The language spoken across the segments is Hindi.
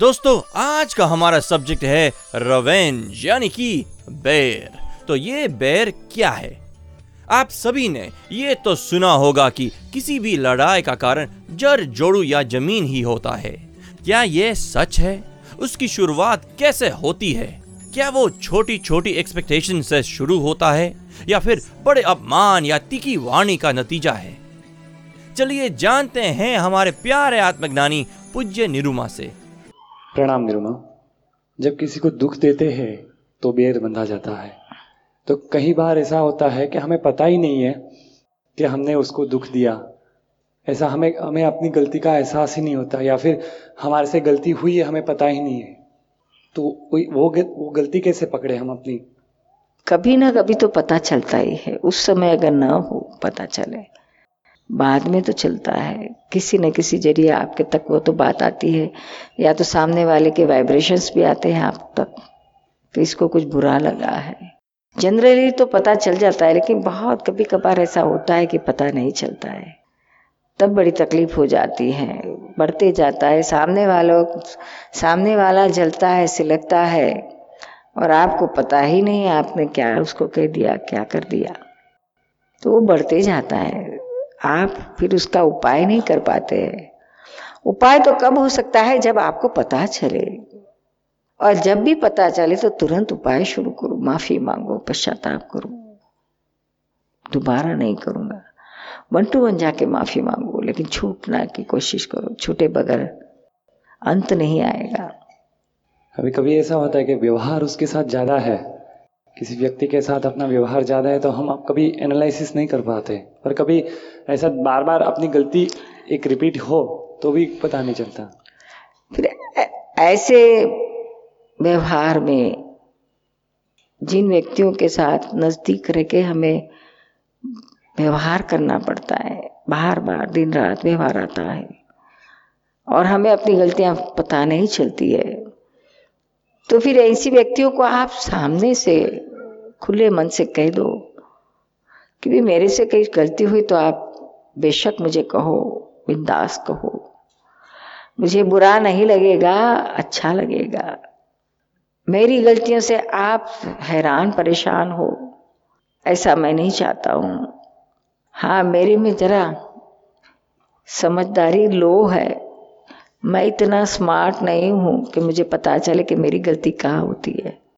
दोस्तों, आज का हमारा सब्जेक्ट है रवेंज यानी कि बैर तो ये बैर क्या है? आप सभी ने ये तो सुना होगा कि किसी भी लड़ाई का कारण जड़, जोड़ू या ज़मीन ही होता है। क्या ये सच है? उसकी शुरुआत कैसे होती है? क्या वो छोटी छोटी एक्सपेक्टेशन से शुरू होता है? या फिर बड़े अपमान या तीखी वाणी का नतीजा है? चलिए जानते हैं हमारे प्यारे आत्मज्ञानी पूज्य निरुमा से। प्रणाम निरुमा। जब किसी को दुख देते हैं तो बेर बंधा जाता है। तो कई बार ऐसा होता है कि हमें पता ही नहीं है कि हमने उसको दुख दिया। ऐसा हमें हमें अपनी गलती का एहसास ही नहीं होता, या फिर हमारे से गलती हुई है, हमें पता ही नहीं है। तो वो वो गलती कैसे पकड़े हम अपनी? कभी ना कभी तो पता चलता ही है। उस समय अगर ना हो, पता चले। बाद में तो चलता है। किसी न किसी ज़रिए आपके तक वो तो बात आती है। या तो सामने वाले के वाइब्रेशंस भी आते हैं आप तक। तो इसको कुछ बुरा लगा है। जनरली तो पता चल जाता है, लेकिन बहुत कभी कभार ऐसा होता है कि पता नहीं चलता है। तब बड़ी तकलीफ़ हो जाती है। बढ़ते जाता है। सामने वालों, सामने वाला जलता है सिलकता है। और आपको पता ही नहीं, आपने क्या उसको कह दिया, क्या कर दिया। तो वो बढ़ते जाता है। आप फिर उसका उपाय नहीं कर पाते उपाय तो कब हो सकता है जब आपको पता चले। और जब भी पता चले तो तुरंत उपाय शुरू करो, माफ़ी मांगो, पश्चाताप करो। दोबारा नहीं करूँगा। वन टू वन जाके माफ़ी मांगो, लेकिन छूटना की कोशिश करो। छूटे बगैर अंत नहीं आएगा। कभी कभी ऐसा होता है कि व्यवहार उसके साथ ज़्यादा है। किसी व्यक्ति के साथ अपना व्यवहार ज़्यादा है तो हम कभी एनालिसिस नहीं कर पाते। पर कभी ऐसा बार बार अपनी गलती एक रिपीट हो तो भी पता नहीं चलता। फिर ऐसे व्यवहार में जिन व्यक्तियों के साथ नज़दीक रह के हमें व्यवहार करना पड़ता है बार बार दिन रात व्यवहार आता है, और हमें अपनी गलतियाँ पता नहीं चलती है तो फिर ऐसी व्यक्तियों को आप सामने से खुले मन से कह दो। कि भी मेरे से कहीं गलती हुई तो आप बेशक मुझे कहो, बिंदास कहो। मुझे बुरा नहीं लगेगा अच्छा लगेगा। मेरी गलतियों से आप हैरान, परेशान हो। ऐसा मैं नहीं चाहता हूँ। हाँ मेरे में जरा समझदारी लो है। मैं इतना स्मार्ट नहीं हूँ कि मुझे पता चले कि मेरी गलती कहाँ होती है।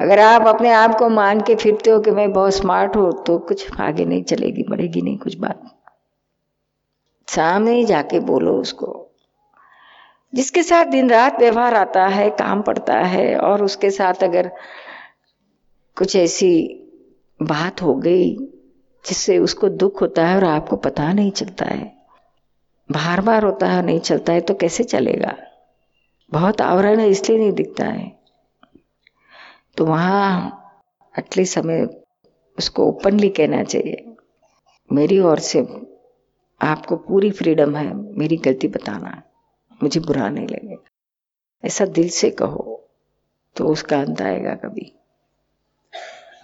अगर आप अपने आप को मान के फिरते हो कि मैं बहुत स्मार्ट हूँ तो कुछ आगे नहीं चलेगी, बढ़ेगी नहीं, कुछ बात सामने ही जाके बोलो उसको। जिसके साथ दिन रात व्यवहार आता है, काम पड़ता है, और उसके साथ अगर कुछ ऐसी बात हो गई, जिससे उसको दुख होता है और आपको पता नहीं चलता है बार बार होता है नहीं चलता है तो कैसे चलेगा? बहुत आवरण है, इसलिए नहीं दिखता है। तो वहाँ एटलीस्ट हमें उसको ओपनली कहना चाहिए। मेरी ओर से आपको पूरी फ्रीडम है, मेरी गलती बताना। मुझे बुरा नहीं लगेगा। ऐसा दिल से कहो तो उसका अंत आएगा कभी।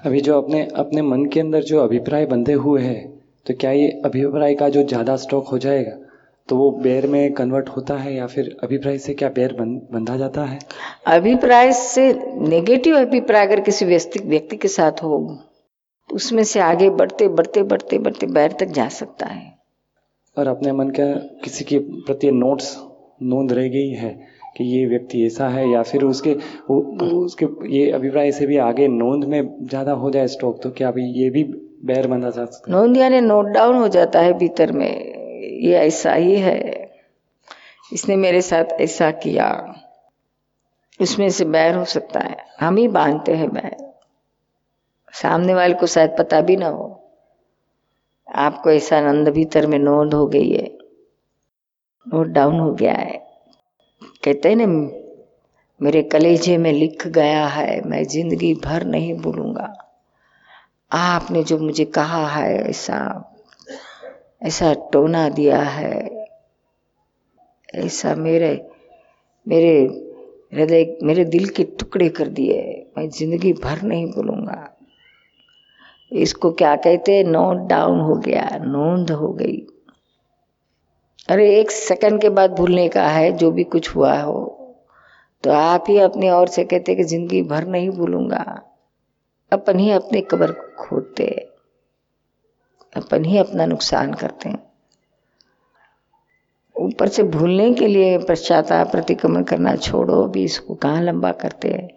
अभी जो अपने अपने मन के अंदर जो अभिप्राय बंधे हुए हैं तो क्या ये अभिप्राय का जो ज़्यादा स्टॉक हो जाएगा? तो वो बेर में कन्वर्ट होता है या फिर अभिप्राय से क्या बेर बन, बंधा जाता है? अभिप्राय से नेगेटिव अभिप्राय अगर किसी व्यक्ति व्यक्ति के साथ हो तो उसमें से आगे बढ़ते बढ़ते बढ़ते बढ़ते बैर तक जा सकता है। और अपने मन का किसी के प्रति नोट्स नोंद रह गई है कि ये व्यक्ति ऐसा है या फिर उसके वो उसके ये अभिप्राय से भी आगे नोंद में ज़्यादा हो जाए स्टॉक तो क्या ये भी बैर बंधा जा सकता है? नोंद यानी नोट डाउन हो जाता है भीतर में। ये ऐसा ही है। इसने मेरे साथ ऐसा किया। उसमें से बैर हो सकता है। हम ही बांधते हैं बैर। सामने वाले को शायद पता भी ना हो। आपको ऐसा आनंद भीतर में नोट हो गई है। नोट डाउन हो गया है। कहते हैं ना, मेरे कलेजे में लिख गया है, मैं ज़िंदगी भर नहीं भूलूँगा। आपने जो मुझे कहा है, ऐसा ऐसा टोना दिया है। ऐसा मेरे मेरे हृदय, मेरे दिल के टुकड़े कर दिए। मैं ज़िंदगी भर नहीं भूलूँगा। इसको क्या कहते हैं? नोट डाउन हो गया, नोंद हो गई। अरे, एक सेकंड के बाद भूलने का है, जो भी कुछ हुआ हो। तो आप ही अपने और से कहते कि ज़िंदगी भर नहीं भूलूँगा। अपन ही अपने कबर खोदते अपन ही अपना नुकसान करते हैं। ऊपर से भूलने के लिए पश्चाताप प्रतिक्रमण करना छोड़ो भी इसको कहाँ लंबा करते हैं?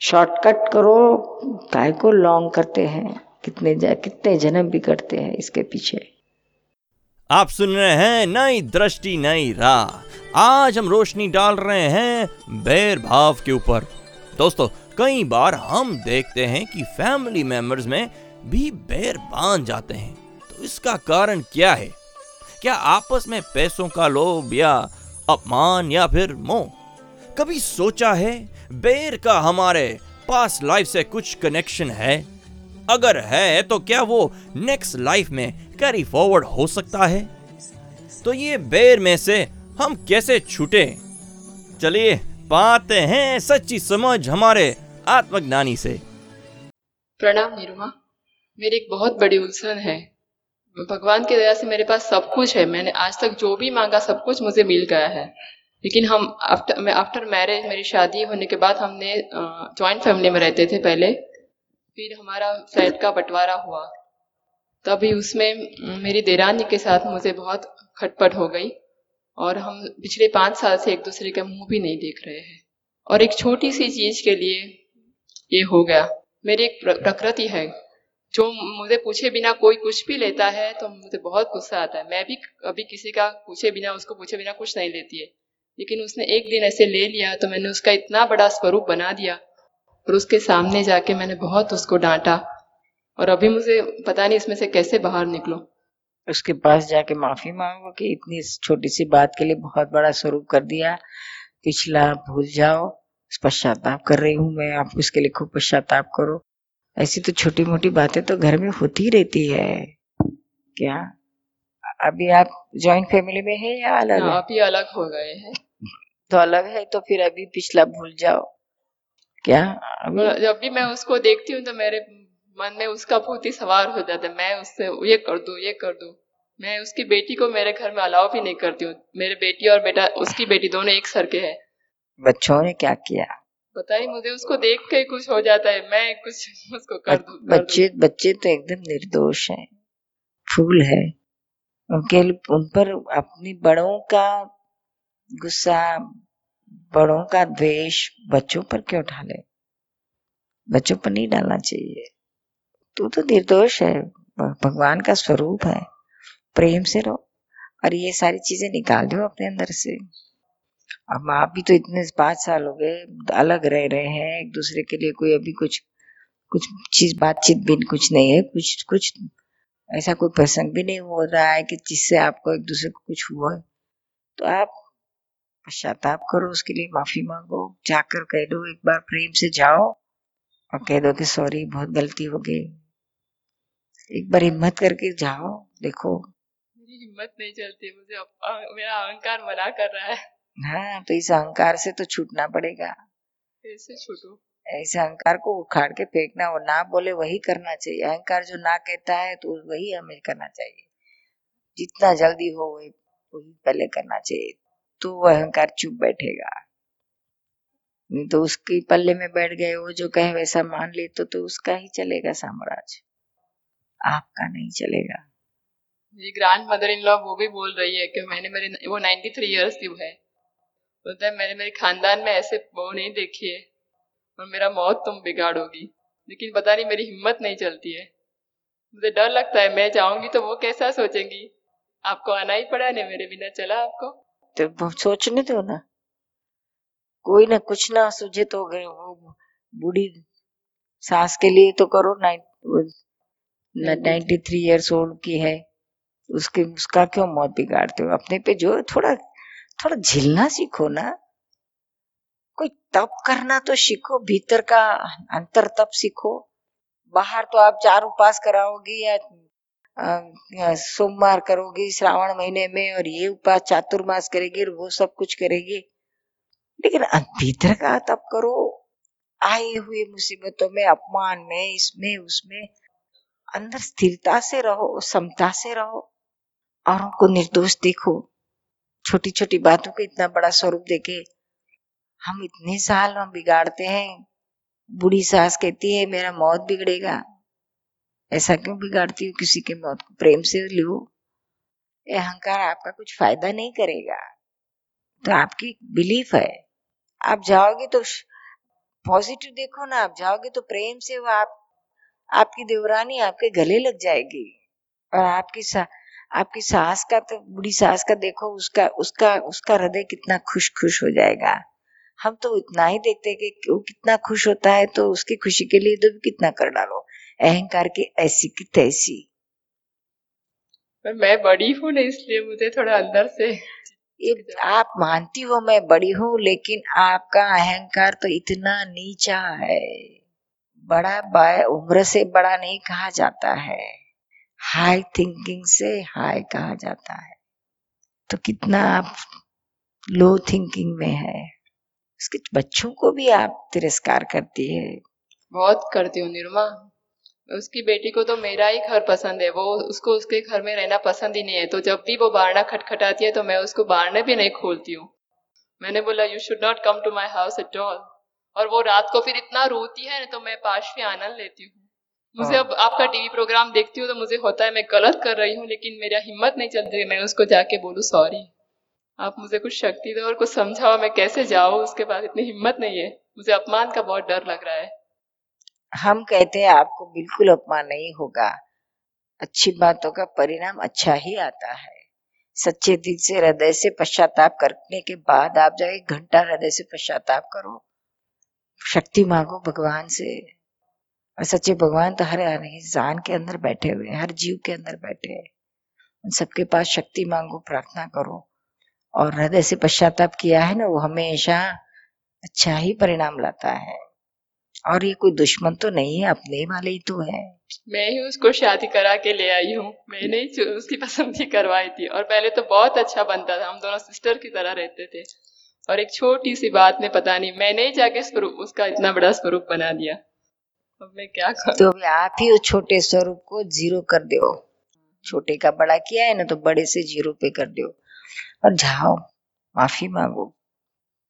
शॉर्टकट करो काय को लॉन्ग करते हैं। कितने जा, कितने जन्म करते हैं इसके पीछे। आप सुन रहे हैं नई दृष्टि नई राह। आज हम रोशनी डाल रहे हैं बैर भाव के ऊपर। दोस्तों कई बार हम देखते हैं कि फैमिली मेंबर्स में भी बैर बाँध जाते हैं। इसका कारण क्या है? क्या आपस में पैसों का लोभ या अपमान या फिर मोह? कभी सोचा है बेर का हमारे पास लाइफ से कुछ कनेक्शन है? अगर है तो क्या वो नेक्स्ट लाइफ में कैरी फॉरवर्ड हो सकता है? तो ये बेर में से हम कैसे छूटे? चलिए, पाते हैं सच्ची समझ हमारे आत्मज्ञानी से। प्रणाम, निरुमा। मेरी एक बहुत बड़ी उलझन है। भगवान की दया से मेरे पास सब कुछ है। मैंने आज तक जो भी मांगा, सब कुछ मुझे मिल गया है। लेकिन हम आफ्टर मैं आफ्टर मैरिज मेरी शादी होने के बाद हमने जॉइंट फैमिली में रहते थे पहले। फिर हमारा फ्लैट का बंटवारा हुआ। तभी उसमें मेरी देरानी के साथ मुझे बहुत खटपट हो गई और हम पिछले पाँच साल से एक दूसरे का मुँह भी नहीं देख रहे हैं। और एक छोटी सी चीज़ के लिए ये हो गया। मेरी एक प्रकृति है। जो मुझे पूछे बिना कोई कुछ भी लेता है तो मुझे बहुत गुस्सा आता है। मैं भी कभी किसी का पूछे बिना, उसको पूछे बिना कुछ नहीं लेती है। लेकिन उसने एक दिन ऐसे ले लिया तो मैंने उसका इतना बड़ा स्वरूप बना दिया और उसके सामने जाके मैंने बहुत उसको डांटा। और अभी मुझे पता नहीं इसमें से कैसे बाहर निकलो। उसके पास जाके माफ़ी मांगो कि इतनी छोटी सी बात के लिए बहुत बड़ा स्वरूप कर दिया। पिछला भूल जाओ, पश्चाताप कर रही हूँ मैं। आप उसके लिए खूब पश्चाताप करो। ऐसी तो छोटी मोटी बातें तो घर में होती रहती है। क्या? अभी आप जॉइंट फैमिली में है या अलग हाँ, अभी अलग हो गए हैं। तो अलग है तो फिर अभी पिछला भूल जाओ। क्या? अभी? जब भी मैं उसको देखती हूँ तो मेरे मन में उसका बहुत ही सवार हो जाता है मैं उससे ये कर दू ये कर दू। मैं उसकी बेटी को मेरे घर में अलाव भी नहीं करती हूँ। मेरे बेटी और बेटा उसकी बेटी दोनों एक सर के हैं। बच्चों ने क्या किया? पता ही मुझे उसको देख के कुछ हो जाता है मैं कुछ उसको कर दूँ बच्चे बच्चे तो एकदम निर्दोष हैं फूल है। उनके उन पर अपनी बड़ों का गुस्सा बड़ों का द्वेष बच्चों पर क्यों डाले बच्चों पर नहीं डालना चाहिए। तू तो निर्दोष है भगवान का स्वरूप है। प्रेम से रहो और ये सारी चीज़ें निकाल दो अपने अंदर से। अब आप भी तो इतने पाँच साल हो गए, अलग रह रहे हैं, एक दूसरे के लिए कोई अभी कुछ कुछ चीज़, बातचीत भी कुछ नहीं है, कुछ कुछ ऐसा कोई प्रसंग भी नहीं हो रहा है कि जिससे आपको एक दूसरे को कुछ हुआ तो आप पश्चाताप करो, उसके लिए माफ़ी मांगो, जाकर कह दो, एक बार प्रेम से जाओ और कह दो कि सॉरी बहुत गलती हो गई। एक बार हिम्मत करके जाओ, देखो। मेरी हिम्मत नहीं चलती, मुझे मेरा अहंकार मना कर रहा है। हाँ तो इस अहंकार से तो छूटना पड़ेगा। कैसे छूटू? ऐसे अहंकार को उखाड़ के फेंकना वो ना बोले वही करना चाहिए। अहंकार जो ना कहता है तो वही हमें करना चाहिए। जितना जल्दी हो वही वही पहले करना चाहिए तो वो अहंकार चुप बैठेगा। नहीं तो उसके पल्ले में बैठ गए वो जो कहे वैसा मान ले तो तो उसका ही चलेगा साम्राज्य। आपका नहीं चलेगा। मेरी ग्रैंड मदर इन लॉ वो भी बोल रही है कि मैंने मेरे वो 93 इयर्स की है। बोलता है मैंने मेरे खानदान में ऐसे बहू नहीं देखी है और मेरा मौत तुम बिगाड़ोगी। लेकिन पता नहीं मेरी हिम्मत नहीं चलती है। मुझे डर लगता है मैं जाऊँगी तो वो कैसा सोचेंगी? आपको आना ही पड़ा नहीं मेरे बिना चला आपको? तो सोचने दो ना। कोई ना कुछ ना सूझे तो गए वो बूढ़ी सास के लिए तो करो नाइन्टी थ्री। ईयर्स ओल्ड की है। उसके उसका क्यों मौत बिगाड़ते हो? अपने पे जो थोड़ा थोड़ा झिलना सीखो ना। कोई तप करना तो सीखो, भीतर का अंतर तप सीखो। बाहर तो आप चार उपास कराओगी या सोमवार करोगी श्रावण महीने में और ये उपास चातुर्मास करेगी और वो सब कुछ करेगी। लेकिन भीतर का तप करो। आए हुए मुसीबतों में, अपमान में, इसमें, उसमें, अंदर स्थिरता से रहो, समता से रहो और उनको निर्दोष देखो। छोटी छोटी बातों को इतना बड़ा स्वरूप देके हम इतने साल हम बिगाड़ते हैं। बूढ़ी सास कहती है मेरा मौत बिगड़ेगा। ऐसा क्यों बिगाड़ती हो? किसी के मौत को प्रेम से लो। ये अहंकार आपका कुछ फ़ायदा नहीं करेगा। तो आपकी बिलीफ है। आप जाओगे तो पॉजिटिव देखो ना आप जाओगे तो प्रेम से वो आप आपकी देवरानी आपके गले लग जाएगी। और आपकी सा, आपकी सास का तो बुढ़ी सास का देखो उसका उसका उसका हृदय कितना खुश खुश हो जाएगा। हम तो इतना ही देखते हैं कि वो कितना खुश होता है तो उसकी खुशी के लिए तो भी कितना कर डालो। अहंकार की ऐसी की तैसी। पर मैं बड़ी हूँ ना इसलिए मुझे थोड़ा अंदर से ये आप मानती हो मैं बड़ी हूँ लेकिन आपका अहंकार तो इतना नीचा है। बड़ा उम्र से बड़ा नहीं कहा जाता है। हाई थिंकिंग से हाई कहा जाता है। तो कितना आप लो थिंकिंग में है। उसके बच्चों को भी आप तिरस्कार करती है। बहुत करती हूँ निरुमा। उसकी बेटी को तो मेरा ही घर पसंद है। वो उसको उसके घर में रहना पसंद ही नहीं है। तो जब भी वो बारना खटखटाती है तो मैं उसको बारने भी नहीं खोलती हूँ। मैंने बोला you should not come to my house at all और वो रात को फिर इतना रोती है तो मैं में आनंद लेती हूँ। मुझे। अब आपका टीवी प्रोग्राम देखती हूँ तो मुझे होता है मैं गलत कर रही हूँ, लेकिन मेरा हिम्मत नहीं चलती मैं उसको जाके बोलूँ सॉरी आप मुझे कुछ शक्ति दो और कुछ समझाओ, मैं कैसे जाऊँ? उसके बाद इतनी हिम्मत नहीं है। मुझे अपमान का बहुत डर लग रहा है। हम कहते हैं आपको बिल्कुल अपमान नहीं होगा। अच्छी बातों का परिणाम अच्छा ही आता है। सच्चे दिल से, हृदय से पश्चाताप करने के बाद आप जाए घंटा हृदय से पश्चाताप करो। शक्ति मांगो भगवान से। और सच्चे भगवान तो हर इंसान के अंदर बैठे हुए हैं, हर जीव के अंदर बैठे हैं। उन सबके पास शक्ति मांगो, प्रार्थना करो। और हृदय से पश्चाताप किया है ना, वो हमेशा अच्छा ही परिणाम लाता है। और ये कोई दुश्मन तो नहीं है, अपने वाले ही तो है। मैं ही उसको शादी करा के ले आई हूँ। मैंने ही उसकी पसंद की करवाई थी। और पहले तो बहुत अच्छा बनता था, हम दोनों सिस्टर की तरह रहते थे। और एक छोटी सी बात में पता नहीं, मैंने ही जाके स्वरूप, उसका इतना बड़ा स्वरूप बना दिया। अब मैं क्या करूँ? तो अभी आप ही उस छोटे स्वरूप को ज़ीरो कर दो। छोटे का बड़ा किया है ना तो बड़े से ज़ीरो पे कर दो। और जाओ माफ़ी मांगो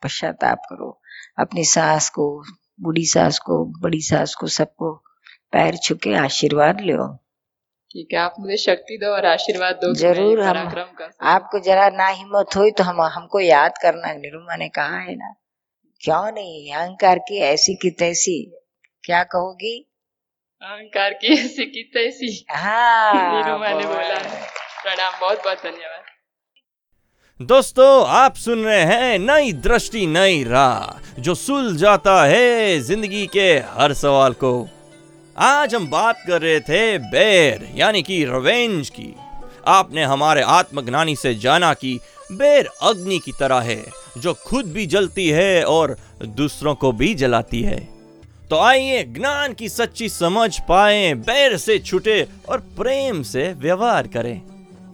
पश्चाताप करो। अपनी सास को बूढ़ी सास को बड़ी सास को सबको पैर छुके आशीर्वाद लो। ठीक है आप मुझे शक्ति दो और आशीर्वाद दो ज़रूर हम। आपको जरा ना हिम्मत हो तो हम हमको याद करना। निरुमा ने कहा है ना क्यों नहीं? अहंकार की ऐसी की तैसी। क्या कहोगी? अहंकार की ऐसी की तैसी। हाँ ने बोला। प्रणाम बहुत बहुत धन्यवाद। दोस्तों आप सुन रहे हैं नई दृष्टि नई राह जो सुलझाता है ज़िंदगी के हर सवाल को। आज हम बात कर रहे थे बेर यानी कि रवेंज की। आपने हमारे आत्मज्ञानी से जाना कि बेर अग्नि की तरह है जो खुद भी जलती है और दूसरों को भी जलाती है। तो आइए ज्ञान की सच्ची समझ पाए, बैर से छुटे और प्रेम से व्यवहार करें।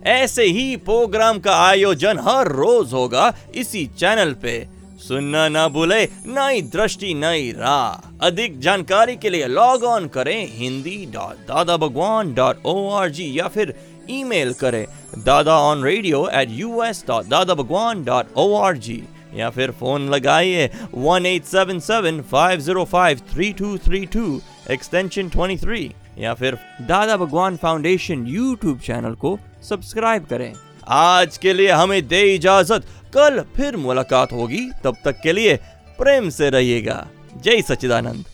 ऐसे ही प्रोग्राम का आयोजन हर रोज होगा इसी चैनल पे। सुनना ना भूले, नई दृष्टि, नई राह। अधिक जानकारी के लिए लॉग ऑन करें Hindi dot Dada Bhagwan dot O R G या फिर ईमेल करें Dada on radio at U S dot Dada Bhagwan dot O R G. या फिर फ़ोन लगाइए one eight seven seven five zero five three two three two extension twenty three या फिर Dada Bhagwan foundation YouTube channel को सब्सक्राइब करें। आज के लिए हमें दे इजाज़त। कल फिर मुलाकात होगी। तब तक के लिए प्रेम से रहिएगा। जय सच्चिदानंद।